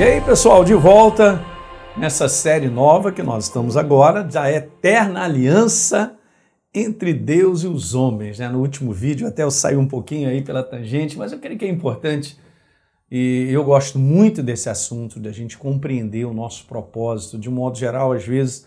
E aí, pessoal, de volta nessa série nova que nós estamos agora, da Eterna Aliança entre Deus e os homens. Né? No último vídeo até eu saí um pouquinho aí pela tangente, mas eu creio que é importante e eu gosto muito desse assunto, de a gente compreender o nosso propósito. De um modo geral, às vezes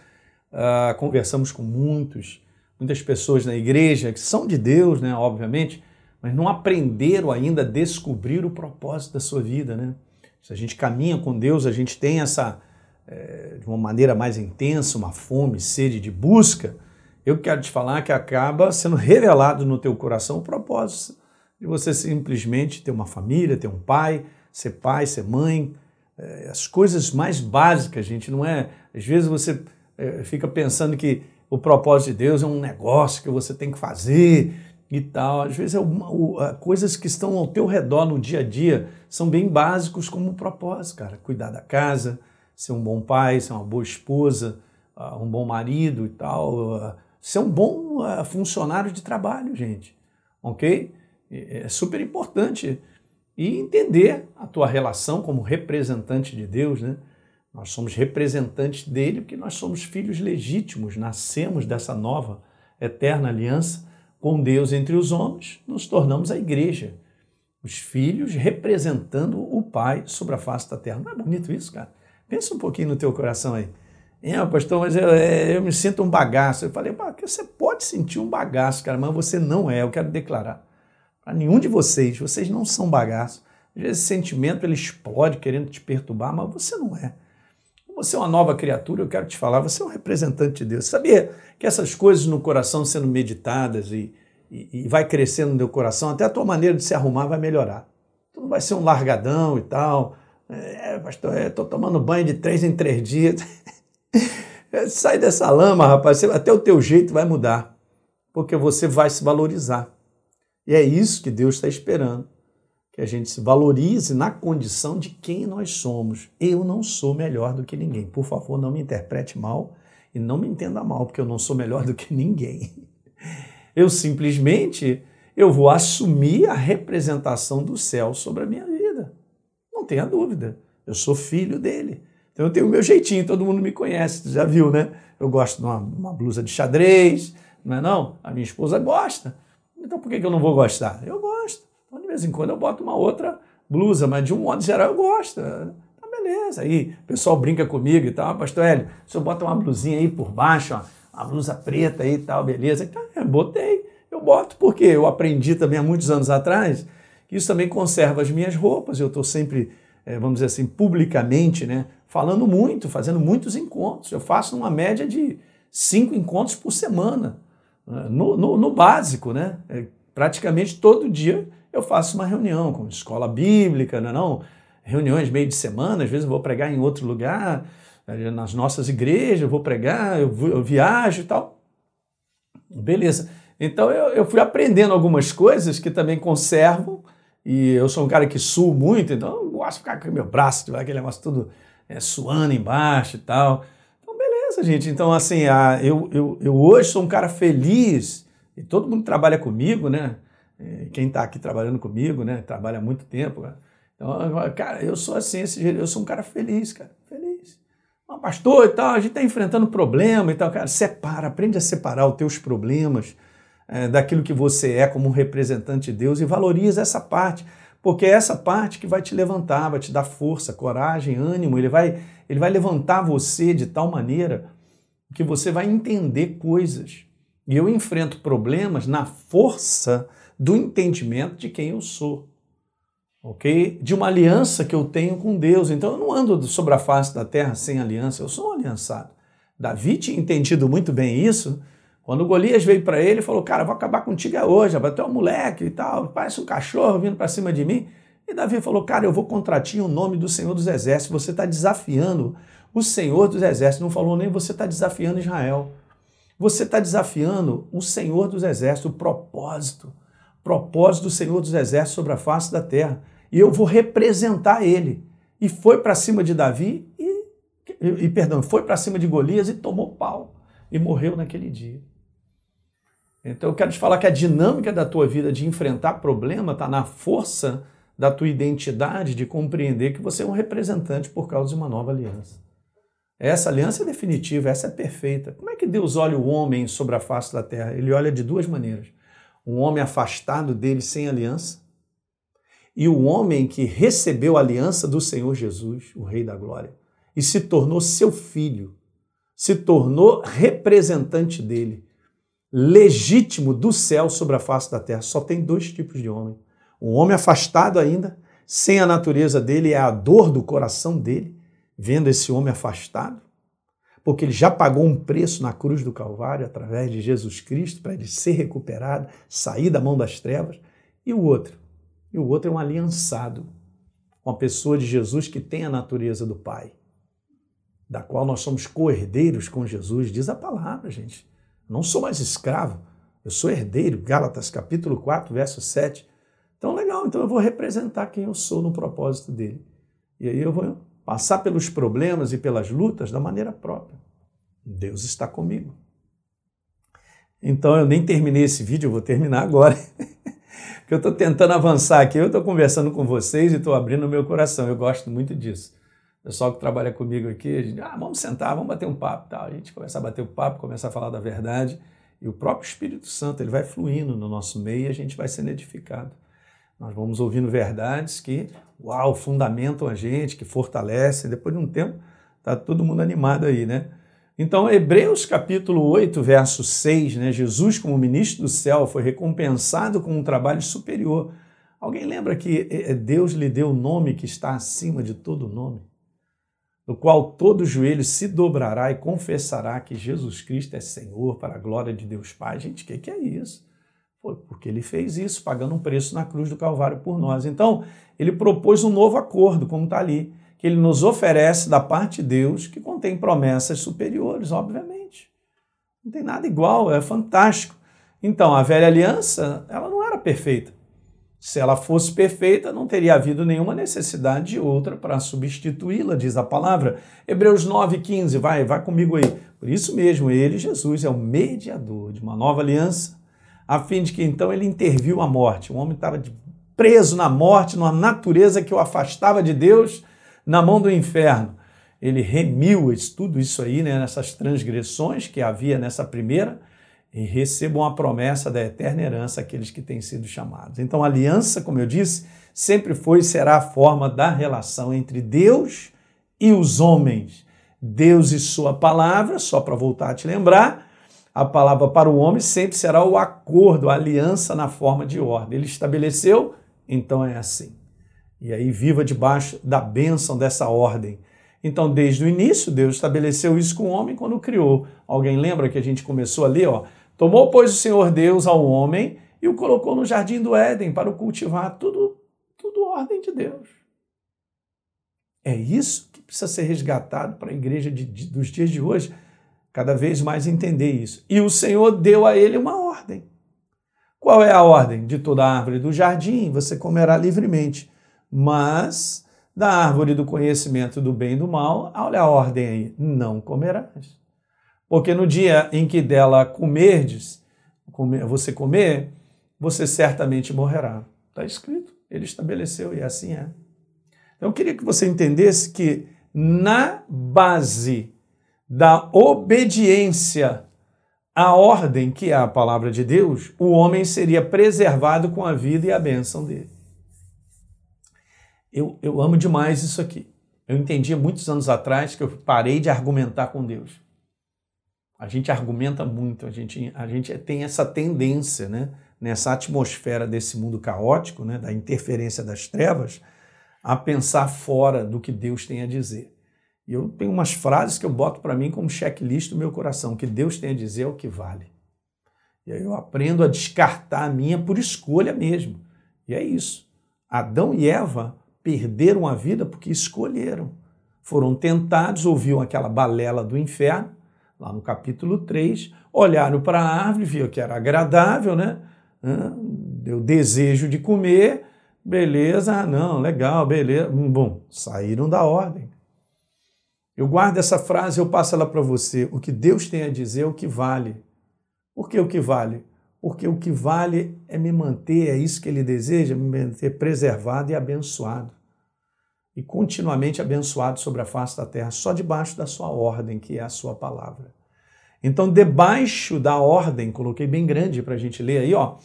uh, conversamos com muitos, muitas pessoas na igreja que são de Deus, né, obviamente, mas não aprenderam ainda a descobrir o propósito da sua vida. Né? Se a gente caminha com Deus, a gente tem essa, é, de uma maneira mais intensa, uma fome, sede de busca, eu quero te falar que acaba sendo revelado no teu coração o propósito de você simplesmente ter uma família, ter um pai, ser pai, ser mãe, é, as coisas mais básicas, gente, não é. Às vezes você é, fica pensando que o propósito de Deus é um negócio que você tem que fazer e tal. Às vezes é uma, o, coisas que estão ao teu redor no dia a dia são bem básicos como propósito, cara. Cuidar da casa, ser um bom pai, ser uma boa esposa, uh, um bom marido e tal. Uh, ser um bom uh, funcionário de trabalho, gente. Ok? É super importante. E entender a tua relação como representante de Deus, né? Nós somos representantes dele porque nós somos filhos legítimos, nascemos dessa nova eterna aliança com Deus entre os homens, nos tornamos a igreja. Os filhos representando o Pai sobre a face da terra. Não é bonito isso, cara? Pensa um pouquinho no teu coração aí. É, pastor, mas eu, é, eu me sinto um bagaço. Eu falei, você pode sentir um bagaço, cara, mas você não é. Eu quero declarar para nenhum de vocês. Vocês não são bagaço. Às vezes esse sentimento ele explode querendo te perturbar, mas você não é. Você é uma nova criatura, eu quero te falar, você é um representante de Deus. Sabia que essas coisas no coração sendo meditadas e, e, e vai crescendo no teu coração, até a tua maneira de se arrumar vai melhorar. Tu não vai ser um largadão e tal. É, pastor, estou tomando banho de três em três dias. Sai dessa lama, rapaz, até o teu jeito vai mudar, porque você vai se valorizar. E é isso que Deus está esperando. Que a gente se valorize na condição de quem nós somos. Eu não sou melhor do que ninguém. Por favor, não me interprete mal e não me entenda mal, porque eu não sou melhor do que ninguém. Eu simplesmente eu vou assumir a representação do céu sobre a minha vida. Não tenha dúvida. Eu sou filho dele. Então eu tenho o meu jeitinho, todo mundo me conhece, já viu, né? Eu gosto de uma, uma blusa de xadrez, não é não? A minha esposa gosta. Então por que, eu não vou gostar? Eu gosto. Vez em quando eu boto uma outra blusa, mas de um modo geral eu gosto. Então, beleza. Aí o pessoal brinca comigo e tal. Pastor Hélio, se eu boto uma blusinha aí por baixo, ó, uma blusa preta aí e tal, beleza. Então, eu botei. Eu boto porque eu aprendi também há muitos anos atrás que isso também conserva as minhas roupas. Eu estou sempre, é, vamos dizer assim, publicamente, né, falando muito, fazendo muitos encontros. Eu faço uma média de cinco encontros por semana no, no, no básico, né? É, praticamente todo dia eu faço uma reunião com escola bíblica, não, é não? reuniões meio de semana, às vezes eu vou pregar em outro lugar, nas nossas igrejas, eu vou pregar, eu, viajo e tal. Beleza. Então eu, eu, fui aprendendo algumas coisas que também conservo, e eu sou um cara que suo muito, então eu gosto de ficar com meu braço, aquele negócio tudo é, suando embaixo e tal beleza, gente. Então, assim, a, eu, eu, eu hoje sou um cara feliz e todo mundo trabalha comigo, né? Quem está aqui trabalhando comigo, né? Trabalha há muito tempo. Cara. Então, cara, eu sou assim, eu sou um cara feliz, cara, feliz. Um pastor e tal, a gente está enfrentando problema e tal, cara. Separa, aprende a separar os teus problemas é, daquilo que você é como representante de Deus e valoriza essa parte porque é essa parte que vai te levantar, vai te dar força, coragem, ânimo, ele vai, ele vai levantar você de tal maneira que você vai entender coisas. E eu enfrento problemas na força do entendimento de quem eu sou. Ok? De uma aliança que eu tenho com Deus. Então eu não ando sobre a face da terra sem aliança, eu sou um aliançado. Davi tinha entendido muito bem isso quando Golias veio para ele e falou: Cara, vou acabar contigo hoje, vai ter um moleque e tal, parece um cachorro vindo para cima de mim. E Davi falou: Cara, eu vou contra ti o nome do Senhor dos Exércitos. Você está desafiando o Senhor dos Exércitos. Não falou nem você está desafiando Israel. Você está desafiando o Senhor dos Exércitos, o propósito, propósito do Senhor dos Exércitos sobre a face da terra. E eu vou representar ele. E foi para cima de Davi e, e, perdão, foi para cima de Golias e tomou pau e morreu naquele dia. Então eu quero te falar que a dinâmica da tua vida de enfrentar problema está na força da tua identidade de compreender que você é um representante por causa de uma nova aliança. Essa aliança é definitiva, essa é perfeita. Como é que Deus olha o homem sobre a face da terra? Ele olha de duas maneiras. Um homem afastado dele sem aliança e o homem que recebeu a aliança do Senhor Jesus, o Rei da Glória, e se tornou seu filho, se tornou representante dele, legítimo do céu sobre a face da terra. Só tem dois tipos de homem um homem afastado ainda, sem a natureza dele, é a dor do coração dele, vendo esse homem afastado, porque ele já pagou um preço na cruz do Calvário através de Jesus Cristo para ele ser recuperado, sair da mão das trevas. E o outro? E o outro é um aliançado com a pessoa de Jesus que tem a natureza do Pai, da qual nós somos co-herdeiros com Jesus, diz a palavra, gente. Não sou mais escravo, eu sou herdeiro. Gálatas capítulo 4, verso 7. Então, legal, então eu vou representar quem eu sou no propósito dele. E aí eu vou passar pelos problemas e pelas lutas da maneira própria. Deus está comigo. Então eu nem terminei esse vídeo, eu vou terminar agora. Porque eu estou tentando avançar aqui, eu estou conversando com vocês e estou abrindo o meu coração. Eu gosto muito disso. O pessoal que trabalha comigo aqui, a gente, ah, vamos sentar, vamos bater um papo. Tal. A gente começa a bater o papo, começa a falar da verdade. E o próprio Espírito Santo ele vai fluindo no nosso meio e a gente vai sendo edificado. Nós vamos ouvindo verdades que, uau, fundamentam a gente, que fortalecem. Depois de um tempo, está todo mundo animado aí, né? Então, Hebreus capítulo 8, verso 6, né? Jesus, como ministro do céu, foi recompensado com um trabalho superior. Alguém lembra que é, é, Deus lhe deu o nome que está acima de todo nome? No qual todo joelho se dobrará e confessará que Jesus Cristo é Senhor para a glória de Deus Pai. Gente, o que, que é isso? Porque ele fez isso, pagando um preço na cruz do Calvário por nós. Então, ele propôs um novo acordo, como está ali, que ele nos oferece da parte de Deus, que contém promessas superiores, obviamente. Não tem nada igual, é fantástico. Então, a velha aliança, ela não era perfeita. Se ela fosse perfeita, não teria havido nenhuma necessidade de outra para substituí-la, diz a palavra. Hebreus 9,15, vai, vai comigo aí. Por isso mesmo, ele, Jesus, é o mediador de uma nova aliança a fim de que então ele interviu a morte. O homem estava preso na morte, numa natureza que o afastava de Deus, na mão do inferno. Ele remiu tudo isso aí, né, nessas transgressões que havia nessa primeira, e recebam a promessa da eterna herança aqueles que têm sido chamados. Então, aliança, como eu disse, sempre foi e será a forma da relação entre Deus e os homens. Deus e sua palavra, só para voltar a te lembrar, a palavra para o homem sempre será o acordo, a aliança na forma de ordem. Ele estabeleceu, então é assim. E aí viva debaixo da bênção dessa ordem. Então, desde o início, Deus estabeleceu isso com o homem quando criou. Alguém lembra que a gente começou ali, ó? Tomou, pois, o Senhor Deus ao homem e o colocou no jardim do Éden para o cultivar, tudo, tudo ordem de Deus. É isso que precisa ser resgatado para a igreja de, de, dos dias de hoje cada vez mais entender isso. E o Senhor deu a ele uma ordem. Qual é a ordem? De toda árvore do jardim você comerá livremente, mas da árvore do conhecimento do bem e do mal, olha a ordem aí, não comerás. Porque no dia em que dela comerdes, você comer, você certamente morrerá. Está escrito, ele estabeleceu e assim é. Então eu queria que você entendesse que na base da obediência à ordem que é a palavra de Deus, o homem seria preservado com a vida e a bênção dele. Eu, eu amo demais isso aqui. Eu entendi muitos anos atrás que eu parei de argumentar com Deus. A gente argumenta muito, a gente, a gente tem essa tendência, né, nessa atmosfera desse mundo caótico, né, da interferência das trevas, a pensar fora do que Deus tem a dizer. E eu tenho umas frases que eu boto para mim como checklist do meu coração, que Deus tem a dizer é o que vale. E aí eu aprendo a descartar a minha por escolha mesmo. E é isso. Adão e Eva perderam a vida porque escolheram. Foram tentados, ouviram aquela balela do inferno, lá no capítulo 3, olharam para a árvore, viram que era agradável, né? Deu desejo de comer, beleza, não, legal, beleza. Bom, saíram da ordem. Eu guardo essa frase, eu passo ela para você. O que Deus tem a dizer é o que vale. Por que o que vale? porque o que vale é me manter, é isso que ele deseja, me manter preservado e abençoado. E continuamente abençoado sobre a face da terra, só debaixo da sua ordem, que é a sua palavra. Então, debaixo da ordem, coloquei bem grande para a gente ler aí, ó,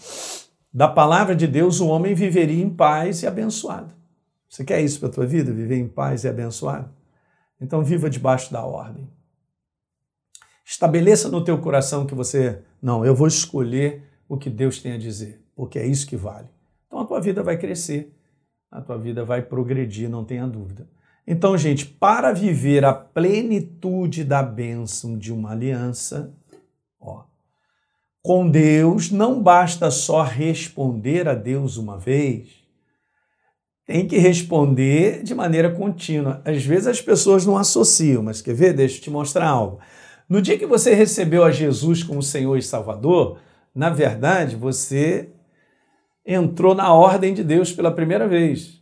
da palavra de Deus, o homem viveria em paz e abençoado. Você quer isso para a tua vida? Viver em paz e abençoado? Então, viva debaixo da ordem. Estabeleça no teu coração que você, não, eu vou escolher o que Deus tem a dizer, porque é isso que vale. Então a tua vida vai crescer, a tua vida vai progredir, não tenha dúvida. Então, gente, para viver a plenitude da bênção de uma aliança, ó, com Deus, não basta só responder a Deus uma vez, tem que responder de maneira contínua. Às vezes as pessoas não associam, mas quer ver? Deixa eu te mostrar algo. No dia que você recebeu a Jesus como Senhor e Salvador, na verdade, você entrou na ordem de Deus pela primeira vez.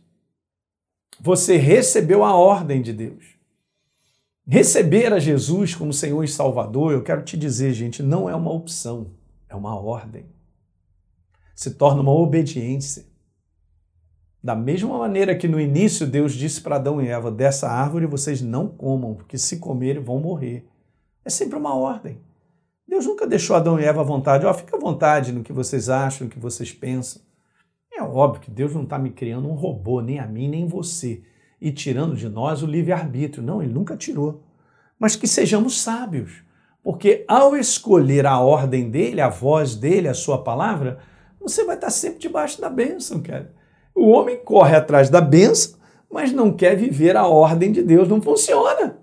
Você recebeu a ordem de Deus. Receber a Jesus como Senhor e Salvador, eu quero te dizer, gente, não é uma opção, é uma ordem. Se torna uma obediência. Da mesma maneira que no início Deus disse para Adão e Eva: dessa árvore vocês não comam, porque se comerem vão morrer. É sempre uma ordem. Deus nunca deixou Adão e Eva à vontade. Ó, fica à vontade no que vocês acham, no que vocês pensam. É óbvio que Deus não está me criando um robô, nem a mim, nem você, e tirando de nós o livre-arbítrio. Não, Ele nunca tirou. Mas que sejamos sábios, porque ao escolher a ordem dele, a voz dele, a sua palavra, você vai estar sempre debaixo da bênção, cara. O homem corre atrás da bênção, mas não quer viver a ordem de Deus. Não funciona.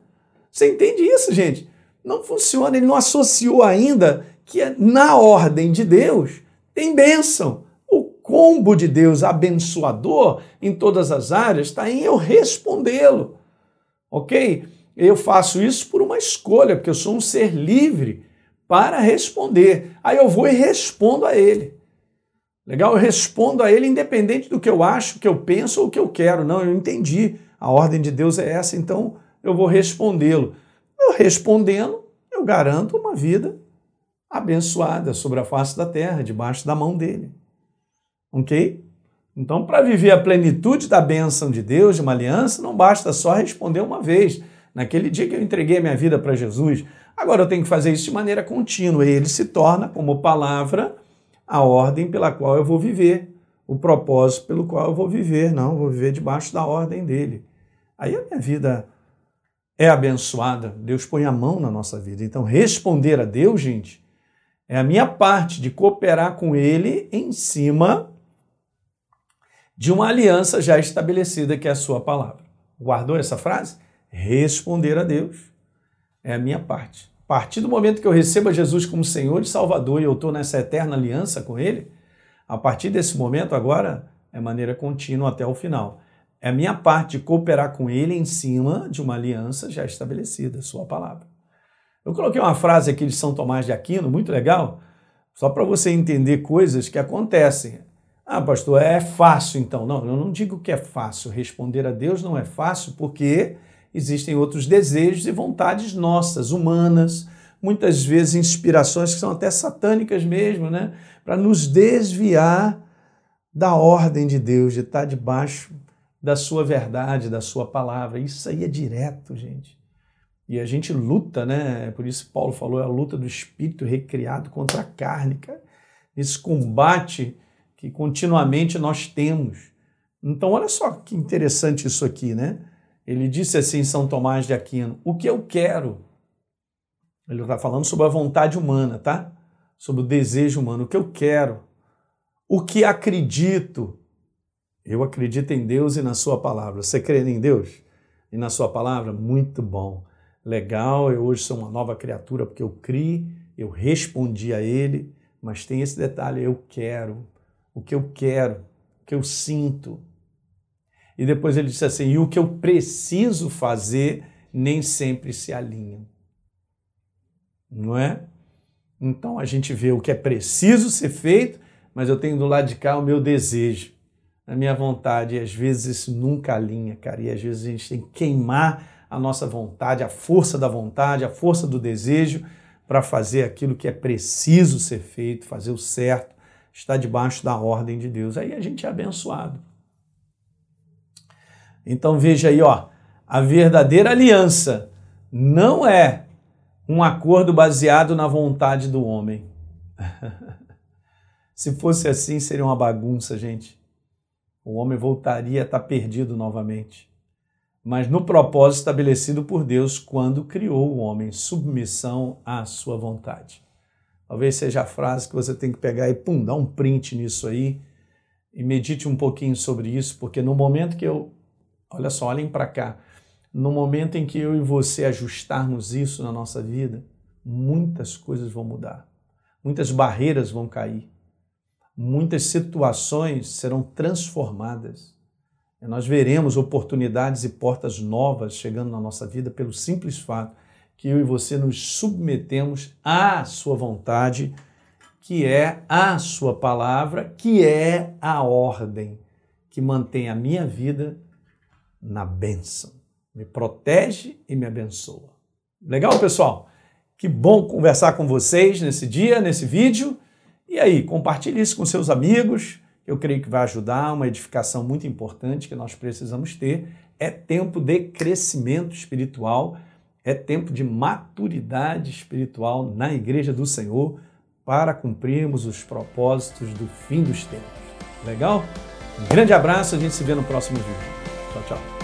Você entende isso, gente? Não funciona, ele não associou ainda que na ordem de Deus tem bênção. O combo de Deus abençoador em todas as áreas está em eu respondê-lo. Ok? Eu faço isso por uma escolha, porque eu sou um ser livre para responder. Aí eu vou e respondo a ele. Legal? Eu respondo a ele independente do que eu acho, que eu penso ou que eu quero. Não, eu entendi. A ordem de Deus é essa, então eu vou respondê-lo. Eu respondendo, eu garanto uma vida abençoada sobre a face da terra, debaixo da mão dele. Ok? Então, para viver a plenitude da bênção de Deus, de uma aliança, não basta só responder uma vez. Naquele dia que eu entreguei minha vida para Jesus, agora eu tenho que fazer isso de maneira contínua. E ele se torna, como palavra, a ordem pela qual eu vou viver, o propósito pelo qual eu vou viver. Não, vou viver debaixo da ordem dele. Aí a minha vida é abençoada, Deus põe a mão na nossa vida. Então, responder a Deus, gente, é a minha parte de cooperar com Ele em cima de uma aliança já estabelecida, que é a Sua palavra. Guardou essa frase? Responder a Deus é a minha parte. A partir do momento que eu recebo a Jesus como Senhor e Salvador e eu estou nessa eterna aliança com Ele, a partir desse momento agora é maneira contínua até o final. É a minha parte de cooperar com ele em cima de uma aliança já estabelecida, sua palavra. Eu coloquei uma frase aqui de São Tomás de Aquino, muito legal, só para você entender coisas que acontecem. Ah, pastor, é fácil então. Não, eu não digo que é fácil. Responder a Deus não é fácil porque existem outros desejos e vontades nossas, humanas, muitas vezes inspirações que são até satânicas mesmo, né? Para nos desviar da ordem de Deus, de estar debaixo da sua verdade, da sua palavra. Isso aí é direto, gente. E a gente luta, né? Por isso Paulo falou, é a luta do espírito recriado contra a carne, cara. Esse combate que continuamente nós temos. Então, olha só que interessante isso aqui, né? Ele disse assim em São Tomás de Aquino: O que eu quero? Ele está falando sobre a vontade humana, tá? Sobre o desejo humano. O que eu quero? O que acredito? Eu acredito em Deus e na Sua palavra. Você crê em Deus e na Sua palavra? Muito bom. Legal, eu hoje sou uma nova criatura porque eu criei, eu respondi a Ele, mas tem esse detalhe: eu quero, o que eu quero, o que eu sinto. E depois ele disse assim: e o que eu preciso fazer nem sempre se alinham. Não é? Então a gente vê o que é preciso ser feito, mas eu tenho do lado de cá o meu desejo a minha vontade, e às vezes isso nunca alinha, cara, e às vezes a gente tem que queimar a nossa vontade, a força da vontade, a força do desejo, para fazer aquilo que é preciso ser feito, fazer o certo, está debaixo da ordem de Deus. Aí a gente é abençoado. Então veja aí, ó, a verdadeira aliança não é um acordo baseado na vontade do homem. Se fosse assim, seria uma bagunça, gente. O homem voltaria a estar perdido novamente. Mas no propósito estabelecido por Deus quando criou o homem, submissão à sua vontade. Talvez seja a frase que você tem que pegar e pum, dar um print nisso aí e medite um pouquinho sobre isso, porque no momento que eu, olha só, olhem para cá, no momento em que eu e você ajustarmos isso na nossa vida, muitas coisas vão mudar, muitas barreiras vão cair, muitas situações serão transformadas. E nós veremos oportunidades e portas novas chegando na nossa vida pelo simples fato que eu e você nos submetemos à Sua vontade, que é a Sua palavra, que é a ordem que mantém a minha vida na bênção. Me protege e me abençoa. Legal, pessoal? Que bom conversar com vocês nesse dia, nesse vídeo. E aí, compartilhe isso com seus amigos. Eu creio que vai ajudar, uma edificação muito importante que nós precisamos ter. É tempo de crescimento espiritual é tempo de maturidade espiritual na Igreja do Senhor para cumprirmos os propósitos do fim dos tempos. Legal? Um grande abraço, a gente se vê no próximo vídeo. Tchau, tchau.